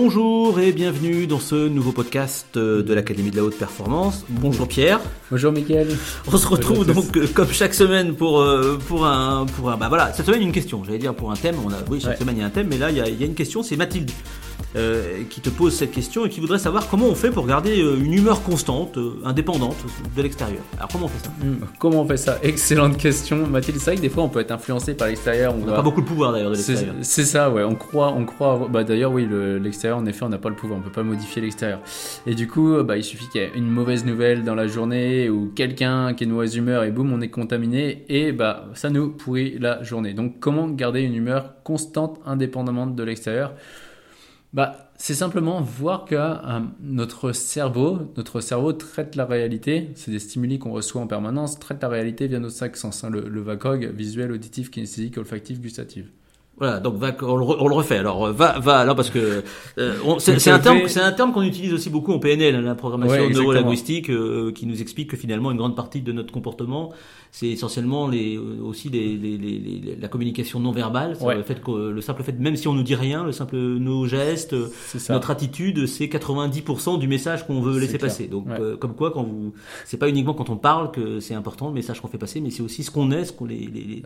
Bonjour et bienvenue dans ce nouveau podcast euh, de l'Académie de la Haute Performance. Bonjour Pierre. Bonjour Mickaël. On se retrouve donc euh, comme chaque semaine pour euh, pour un pour un bah voilà cette semaine une question. J'allais dire pour un thème. On a oui chaque Ouais. semaine il y a un thème, mais là il y a, il y a une question. C'est Mathilde euh, qui te pose cette question et qui voudrait savoir comment on fait pour garder euh, une humeur constante, euh, indépendante de l'extérieur. Alors comment on fait ça? Hmm, Comment on fait ça? Excellente question, Mathilde. C'est vrai que des fois on peut être influencé par l'extérieur. On n'a pas beaucoup de pouvoir d'ailleurs de l'extérieur. c'est ça, ouais. On croit, on croit. Bah d'ailleurs, oui, le- l'extérieur, en effet, on n'a pas le pouvoir. On peut pas modifier l'extérieur. Et du coup, bah, il suffit qu'il y ait une mauvaise nouvelle dans la journée ou quelqu'un qui est de mauvaise humeur et boum, on est contaminé et bah ça nous pourrit la journée. Donc, comment garder une humeur constante, indépendamment de l'extérieur? Bah, c'est simplement voir que euh, notre cerveau, notre cerveau traite la réalité. C'est des stimuli qu'on reçoit en permanence. Traite la réalité via nos cinq sens. le, le VACOG, visuel, auditif, kinesthésique, olfactif, gustatif. Voilà, donc va, on, le, on le refait. Alors euh, va, va, alors parce que euh, c'est un terme, c'est un terme qu'on utilise aussi beaucoup en PNL, hein, la programmation Ouais, neurolinguistique, euh, qui nous explique que finalement une grande partie de notre comportement, c'est essentiellement les, euh, aussi les, les, les- les- la communication non verbale, Ouais. le fait que le simple fait, même si on nous dit rien, le simple nos gestes, euh, notre attitude, c'est 90% du message qu'on veut laisser clair. passer. Donc Ouais. euh, comme quoi, quand vous, c'est pas uniquement quand on parle que c'est important le message qu'on fait passer, mais c'est aussi ce qu'on est, ce qu'on les,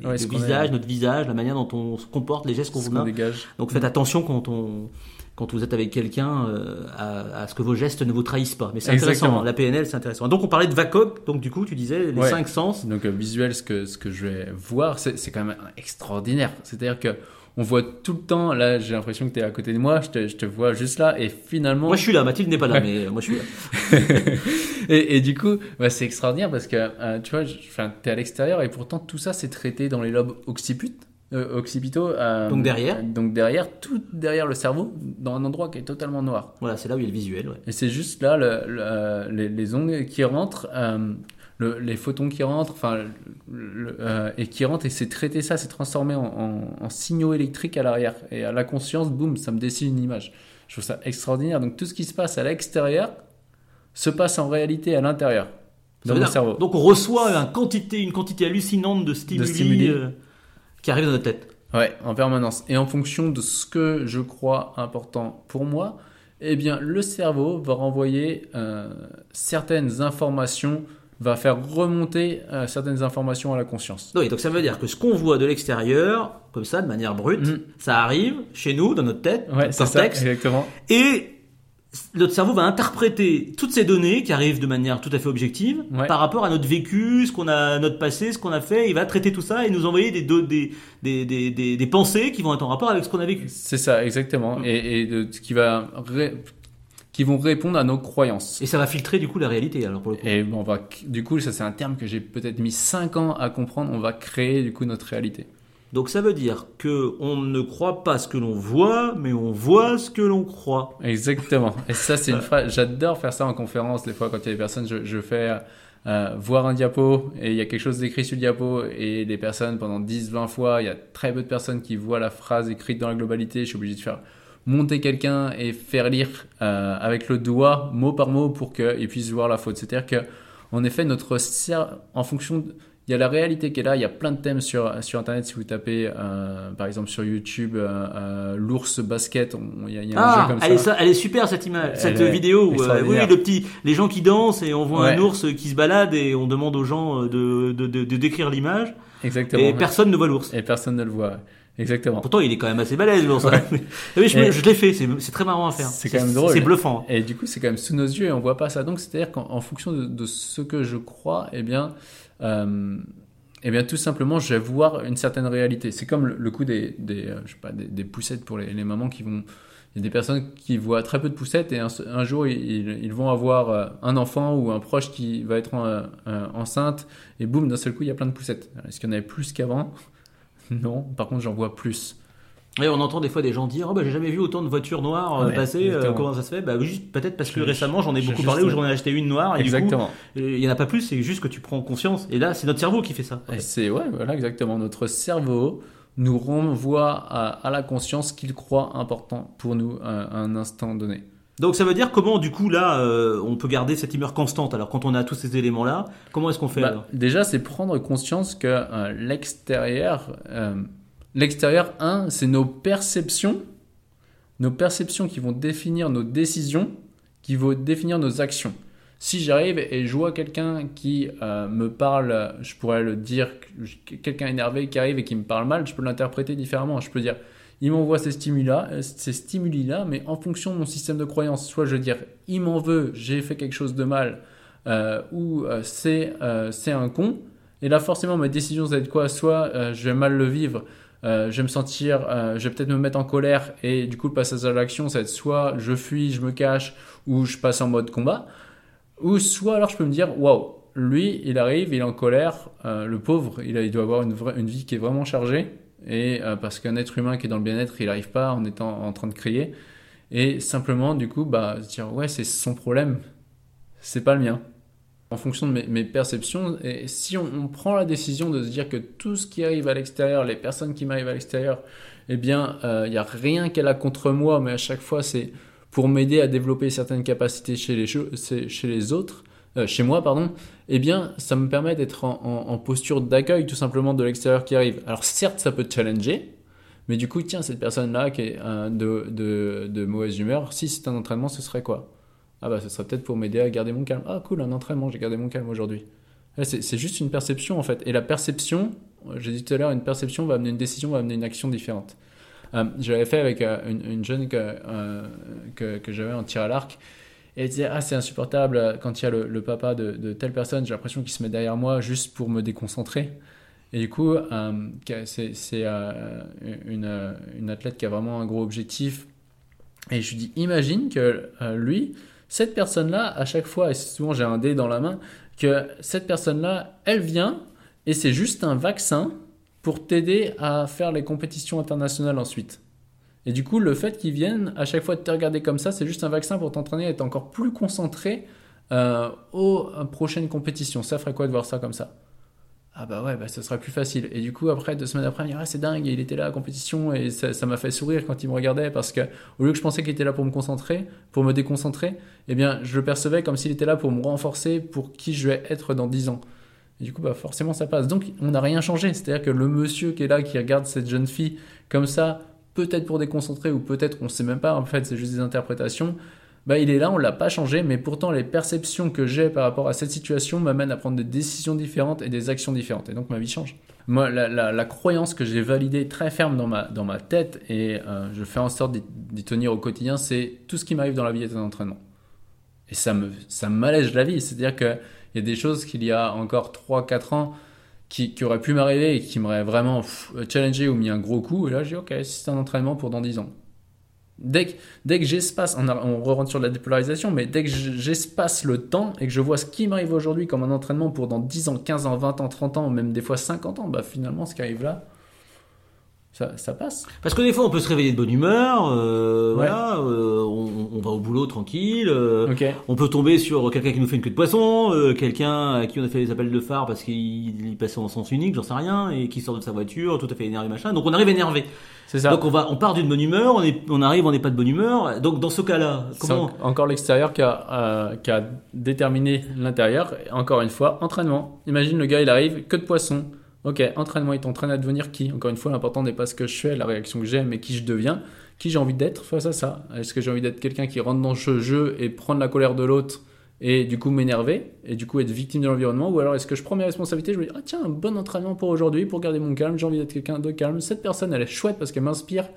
le visage, est. notre visage, la manière dont on se comporte, les gestes qu'on vous dégage. Donc faites attention quand on quand vous êtes avec quelqu'un euh, à, à ce que vos gestes ne vous trahissent pas. Mais c'est intéressant. Exactement. La PNL, c'est intéressant. Donc on parlait de VACOG. Donc du coup, tu disais les Ouais. cinq sens. Donc euh, visuel, ce que, ce que je vais voir, c'est c'est quand même extraordinaire. C'est-à-dire que on voit tout le temps, là j'ai l'impression que tu es à côté de moi, je te, je te vois juste là, et finalement... Moi, je suis là. Mathilde n'est pas là, mais euh, moi, je suis là. et, et du coup, bah, c'est extraordinaire parce que, euh, tu vois, tu es à l'extérieur et pourtant tout ça c'est traité dans les lobes occiput- euh, occipitaux. euh, Donc derrière Donc derrière, tout derrière le cerveau, dans un endroit qui est totalement noir. Voilà, c'est là où il y a le visuel. ouais. Et c'est juste là le- le- les, les ondes qui rentrent, euh, le- les photons qui rentrent, enfin, le- euh, et qui rentrent, et c'est traiter ça, c'est transformé en, en- en signaux électriques à l'arrière. Et à la conscience, boum, ça me dessine une image. Je trouve ça extraordinaire. Donc tout ce qui se passe à l'extérieur se passe en réalité à l'intérieur, dans dire- cerveau. Donc on reçoit une quantité, une quantité hallucinante de stimuli, stimuli. Qui arrivent dans notre tête. Ouais, en permanence. Et en fonction de ce que je crois important pour moi, eh bien, le cerveau va renvoyer euh, certaines informations, va faire remonter euh, certaines informations à la conscience. Oui, donc ça veut dire que ce qu'on voit de l'extérieur, comme ça, de manière brute, Mhm. ça arrive chez nous, dans notre tête, Ouais, notre c'est ça, cortex, exactement. Et notre cerveau va interpréter toutes ces données qui arrivent de manière tout à fait objective Ouais. par rapport à notre vécu, ce qu'on a, notre passé, ce qu'on a fait. Il va traiter tout ça et nous envoyer des, des, des, des, des, des pensées qui vont être en rapport avec ce qu'on a vécu. C'est ça, exactement. Mm. Et, qui va ré- qui vont répondre à nos croyances. Et ça va filtrer du coup la réalité alors pour le coup. Et on va, du coup, ça c'est un terme que j'ai peut-être mis 5 ans à comprendre. On va créer du coup notre réalité. Donc ça veut dire que on ne croit pas ce que l'on voit, mais on voit ce que l'on croit. Exactement. Et ça, c'est une phrase. J'adore faire ça en conférence. Des fois, quand il y a des personnes, je, je fais euh, voir un diapo et il y a quelque chose d'écrit sur le diapo et les personnes, pendant 10, 20 fois, il y a très peu de personnes qui voient la phrase écrite dans la globalité. Je suis obligé de faire monter quelqu'un et faire lire euh, avec le doigt, mot par mot, pour qu'il puisse voir la faute. C'est-à-dire que, en effet, notre en fonction de, il y a la réalité qui est là, il y a plein de thèmes sur, sur Internet. Si vous tapez, euh, par exemple, sur YouTube, euh, euh, l'ours basket, il y a, y a un Ah, jeu comme elle, est ça. ça- elle est super cette image, Elle cette est vidéo. où, euh, oui, le petit, les gens qui dansent et on voit un ours qui se balade et on demande aux gens euh, de, de, de, de décrire l'image Exactement. et personne ne voit l'ours. Et personne ne le voit. Exactement. Pourtant, il est quand même assez balèze, l'ours. Ouais. Mais- oui, je, je l'ai fait, c'est c'est très marrant à faire. C'est quand même drôle. C'est bluffant. Et du coup, c'est quand même sous nos yeux et on voit pas ça. Donc, c'est-à-dire qu'en en fonction de, de ce que je crois, eh bien, euh, eh bien, tout simplement, je vais voir une certaine réalité. C'est comme le, coup euh, des, des poussettes pour les, mamans qui vont. Il y a des personnes qui voient très peu de poussettes et un, jour ils, vont avoir euh, un enfant ou un proche qui va être euh, enceinte et boum, d'un seul coup, il y a plein de poussettes. Est-ce qu'il y en avait plus qu'avant? Non. Par contre, j'en vois plus. Et on entend des fois des gens dire oh bah j'ai jamais vu autant de voitures noires euh, Ouais, passer euh, comment ça se fait? Bah juste peut-être parce que récemment j'en ai beaucoup parlé ou j'en ai acheté une noire et Exactement. du coup euh, il y en a pas plus c'est juste que tu prends conscience. Et là c'est notre cerveau qui fait ça. C'est ouais, voilà exactement. Notre cerveau nous renvoie à, à la conscience qu'il croit important pour nous à, à un instant donné. donc ça veut dire comment du coup là euh, on peut garder cette humeur constante alors quand on a tous ces éléments là comment est-ce qu'on fait Bah, déjà, c'est prendre conscience que euh, l'extérieur, l'extérieur, un, c'est nos perceptions nos perceptions qui vont définir nos décisions, qui vont définir nos actions. Si j'arrive et je vois quelqu'un qui euh, me parle, je pourrais le dire, quelqu'un énervé qui arrive et qui me parle mal, je peux l'interpréter différemment. Je peux dire, il m'envoie ces stimuli-là, euh, ces stimuli-là, mais en fonction de mon système de croyance. Soit je veux dire, il m'en veut, j'ai fait quelque chose de mal, euh, ou c'est un con. Et là, forcément, ma décision, ça va être quoi? Soit je vais mal le vivre, je vais me sentir, je vais peut-être me mettre en colère, et du coup, le passage à l'action, ça va être soit je fuis, je me cache, ou je passe en mode combat. Ou soit alors je peux me dire, waouh, lui, il arrive, il est en colère, euh, le pauvre, il, il, doit avoir une, vraie, une, vie qui est vraiment chargée, et euh, parce qu'un être humain qui est dans le bien-être, il n'arrive pas en étant en train de crier, et simplement, du coup, bah, dire, ouais, c'est son problème, c'est pas le mien. En fonction de mes, perceptions, et si on, prend la décision de se dire que tout ce qui arrive à l'extérieur, les personnes qui m'arrivent à l'extérieur, eh bien, il euh, n'y a rien qu'elle a contre moi, mais à chaque fois, c'est pour m'aider à développer certaines capacités chez les, autres, euh, chez moi, pardon, eh bien, ça me permet d'être en, posture d'accueil tout simplement de l'extérieur qui arrive. Alors certes, ça peut challenger, mais du coup, tiens, cette personne-là qui est de, de, mauvaise humeur, si c'est un entraînement, ce serait quoi? Ah bah, ce serait peut-être pour m'aider à garder mon calme. Ah cool, un entraînement, j'ai gardé mon calme aujourd'hui. C'est juste une perception en fait. Et la perception, j'ai dit tout à l'heure, une perception va amener une décision, va amener une action différente. Euh, j'avais fait avec euh, une, jeune euh, que, que, j'avais en tir à l'arc. Et elle disait Ah, c'est insupportable quand il y a le, papa de, telle personne, j'ai l'impression qu'il se met derrière moi juste pour me déconcentrer. Et du coup, c'est une, une, athlète qui a vraiment un gros objectif. Et je lui dis Imagine que lui, cette personne-là, à chaque fois, et souvent j'ai un dé dans la main, que cette personne-là, elle vient et c'est juste un vaccin pour t'aider à faire les compétitions internationales ensuite. Et du coup, le fait qu'ils viennent à chaque fois te regarder comme ça, c'est juste un vaccin pour t'entraîner à être encore plus concentré euh, aux prochaines compétitions. Ça ferait quoi de voir ça comme ça? Ah bah ouais, bah ça sera plus facile. Et du coup, après, deux semaines après, il me dit, ah, c'est dingue, il était là à la compétition et ça m'a fait sourire quand il me regardait parce que au lieu que je pensais qu'il était là pour me concentrer, pour me déconcentrer, eh bien, je le percevais comme s'il était là pour me renforcer pour qui je vais être dans dix ans. Et du coup, bah, forcément, ça passe. Donc, on n'a rien changé. C'est-à-dire que le monsieur qui est là, qui regarde cette jeune fille comme ça, peut-être pour déconcentrer ou peut-être, on ne sait même pas, en fait, c'est juste des interprétations. Bah, il est là, on ne l'a pas changé, mais pourtant, les perceptions que j'ai par rapport à cette situation m'amènent à prendre des décisions différentes et des actions différentes. Et donc, ma vie change. Moi, la, croyance que j'ai validée très ferme dans ma, dans ma tête et euh, je fais en sorte d'y tenir au quotidien, c'est tout ce qui m'arrive dans la vie est un entraînement. Et ça me ça m'allège la vie. C'est-à-dire que il y a des choses qu'il y a encore 3-4 ans qui, qui auraient pu m'arriver et qui m'auraient vraiment challengé ou mis un gros coup. Et là, dis, ok, c'est un entraînement pour dans 10 ans. Dès que, dès j'espace, on, on rentre sur la dépolarisation, mais dès que j'espace le temps et que je vois ce qui m'arrive aujourd'hui comme un entraînement pour dans 10 ans, 15 ans, 20 ans, 30 ans, même des fois 50 ans, bah finalement, ce qui arrive là, ça, passe. Parce que des fois, on peut se réveiller de bonne humeur, euh, voilà, euh, on, va au boulot tranquille, euh, on peut tomber sur quelqu'un qui nous fait une queue de poisson, quelqu'un à qui on a fait des appels de phare parce qu'il passait en sens unique, j'en sais rien, et qui sort de sa voiture, tout à fait énervé, machin. Donc on arrive énervé. C'est ça. Donc on va, on part d'une bonne humeur, on, est, on arrive, on n'est pas de bonne humeur. Donc dans ce cas-là, comment Encore l'extérieur qui a, qui a déterminé l'intérieur. Encore une fois, entraînement. Imagine le gars, il arrive, queue de poisson Ok, entraînement, il t'entraîne à devenir qui? Encore une fois, l'important n'est pas ce que je fais, la réaction que j'ai, mais qui je deviens, qui j'ai envie d'être? Face à ça. Est-ce que j'ai envie d'être quelqu'un qui rentre dans ce jeu et prendre la colère de l'autre et du coup m'énerver et du coup être victime de l'environnement? Ou alors est-ce que je prends mes responsabilités je me dis ah tiens un bon entraînement pour aujourd'hui pour garder mon calme j'ai envie d'être quelqu'un de calme. Cette personne elle est chouette parce qu'elle m'inspire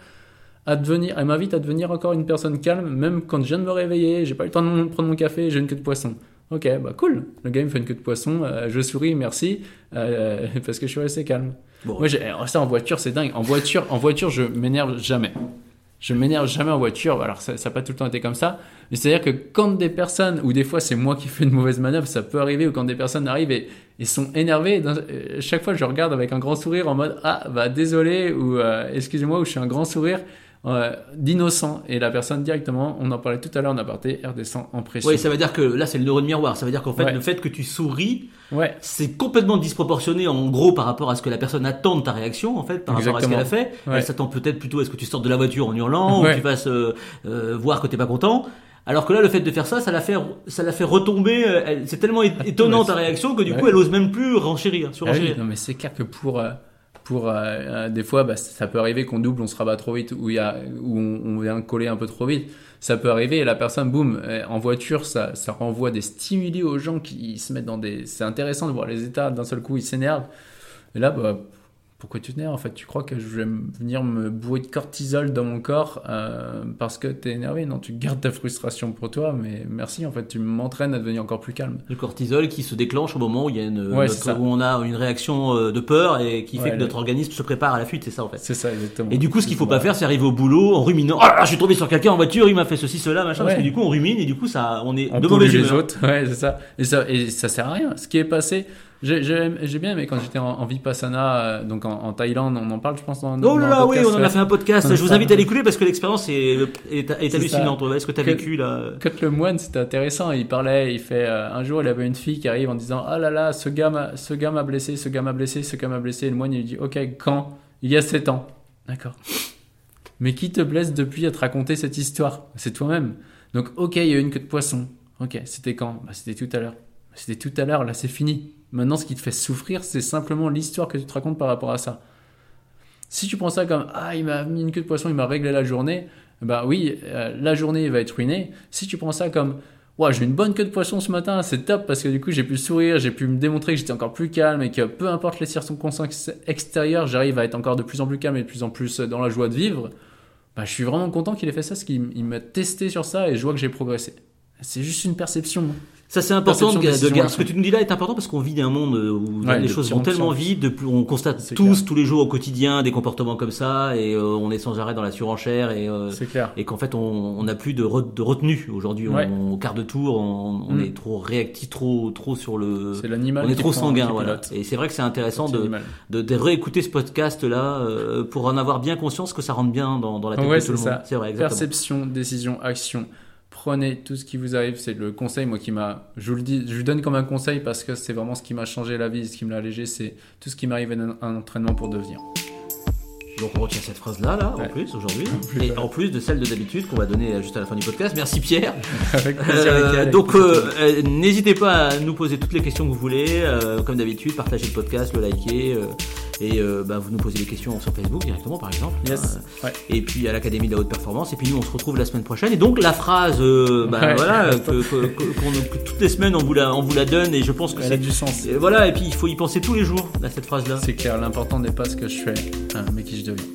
à devenir elle m'invite à devenir encore une personne calme même quand je viens de me réveiller j'ai pas eu le temps de prendre mon café j'ai une queue de poisson Ok, bah cool. Le gars il me fait une queue de poisson, euh, je souris, merci, euh, parce que je suis resté calme. Bon. Moi, ça en voiture, c'est dingue. En voiture, en voiture, je m'énerve jamais. Je m'énerve jamais en voiture. Alors ça n'a pas tout le temps été comme ça, mais c'est à dire que quand des personnes, ou des fois c'est moi qui fais une mauvaise manœuvre, ça peut arriver, ou quand des personnes arrivent et, sont énervées, euh, chaque fois je regarde avec un grand sourire en mode ah bah désolé ou excusez-moi ou je suis un grand sourire d'innocent. Et la personne directement, on en parlait tout à l'heure en aparté, elle redescend en pression. Oui, ça veut dire que là, c'est le neurone miroir. Ça veut dire qu'en fait, le fait que tu souris, ouais. c'est complètement disproportionné en gros par rapport à ce que la personne attend de ta réaction, en fait, par rapport à ce qu'elle a fait. Elle s'attend peut-être plutôt à ce que tu sortes de la voiture en hurlant, ou que tu fasses euh, euh, voir que t'es pas content. Alors que là, le fait de faire ça, ça la fait, ça la fait retomber. Euh, c'est tellement étonnant ta réaction que du coup, elle ose même plus renchérir, Ah oui, non, mais c'est clair que pour pour des fois, bah, ça peut arriver qu'on double, on se rabat trop vite, ou, où on, vient coller un peu trop vite. Ça peut arriver et la personne, boum, en voiture, ça, ça renvoie des stimuli aux gens qui se mettent dans des. C'est intéressant de voir les états, d'un seul coup, ils s'énervent. Et là, bah, pourquoi tu t'énerves en fait? Tu crois que je vais venir me bourrer de cortisol dans mon corps euh, parce que tu es énervé? Non, tu gardes ta frustration pour toi, mais merci en fait, tu m'entraînes à devenir encore plus calme. Le cortisol qui se déclenche au moment où, il y a une, où on a une réaction euh, de peur et qui fait que notre organisme se prépare à la fuite, c'est ça en fait. C'est ça exactement. Et du coup, ce qu'il faut pas faire, c'est arriver au boulot en ruminant. Ah, je suis tombé sur quelqu'un en voiture, il m'a fait ceci, cela, machin. Parce que du coup, on rumine et du coup, ça, on est on de les autres. Ouais, c'est ça. Et ça, et ça sert à rien. Ce qui est passé, j'ai bien aimé quand j'étais en, Vipassana, euh, donc en, Thaïlande, on en parle, je pense. Dans, oh là là, oui, on en a fait un podcast. Je vous invite à l'écouter parce que l'expérience est, est, est hallucinante. Est-ce que tu as vécu là Quand le moine, c'était intéressant. Il parlait, il fait. Euh, un jour, il avait une fille qui arrive en disant Ah là là, ce gars m'a blessé, ce gars m'a blessé, ce gars m'a blessé. Et le moine, il lui dit Ok, quand? Il y a 7 ans. D'accord. Mais qui te blesse depuis à te raconter cette histoire? C'est toi-même. Donc, ok, il y a une queue de poisson. Ok, c'était quand? Bah, C'était tout à l'heure. C'était tout à l'heure, là, c'est fini. Maintenant, ce qui te fait souffrir, c'est simplement l'histoire que tu te racontes par rapport à ça. Si tu prends ça comme Ah, il m'a mis une queue de poisson, il m'a réglé la journée, bah oui, euh, la journée va être ruinée. Si tu prends ça comme Ouais, j'ai une bonne queue de poisson ce matin, c'est top parce que du coup j'ai pu sourire, j'ai pu me démontrer que j'étais encore plus calme et que peu importe les circonstances extérieures, j'arrive à être encore de plus en plus calme et de plus en plus dans la joie de vivre. Bah, je suis vraiment content qu'il ait fait ça, parce qu'il m'a testé sur ça et je vois que j'ai progressé. C'est juste une perception. Ça c'est important de, de, Ce que tu nous dis là est important parce qu'on vit dans un monde où les choses vont tellement vite, on constate tous tous les jours au quotidien des comportements comme ça et euh, on est sans arrêt dans la surenchère et euh, et qu'en fait on n'a plus de, de retenue aujourd'hui. On, au quart de tour, on, mm. est trop réactif, trop trop sur le. C'est l'animal. On est trop sanguin, voilà. Et c'est vrai que c'est intéressant de, de, réécouter ce podcast là euh, pour en avoir bien conscience que ça rentre bien dans, dans la tête de tout le monde. C'est vrai. Perception, décision, action prenez tout ce qui vous arrive. C'est le conseil, moi, qui m'a. Je vous le dis, je vous donne comme un conseil parce que c'est vraiment ce qui m'a changé la vie, ce qui me l'a allégé. C'est tout ce qui m'arrive à un entraînement pour devenir. Donc on retient cette phrase-là, là, en plus, aujourd'hui. Et en plus de celle de d'habitude qu'on va donner juste à la fin du podcast. Merci Pierre. Avec plaisir, euh, donc euh, euh, n'hésitez pas à nous poser toutes les questions que vous voulez. comme d'habitude, partagez le podcast, le liker. Et bah, vous nous posez des questions sur Facebook directement, par exemple. Yes. Et puis à l'Académie de la Haute Performance. Et puis nous, on se retrouve la semaine prochaine. Et donc la phrase, bah, voilà, que, toutes les semaines, on vous la, on vous la donne. Et je pense que c'est du sens. voilà, et puis il faut y penser tous les jours à cette phrase-là. C'est clair, l'important n'est pas ce que je fais, mais qui je deviens.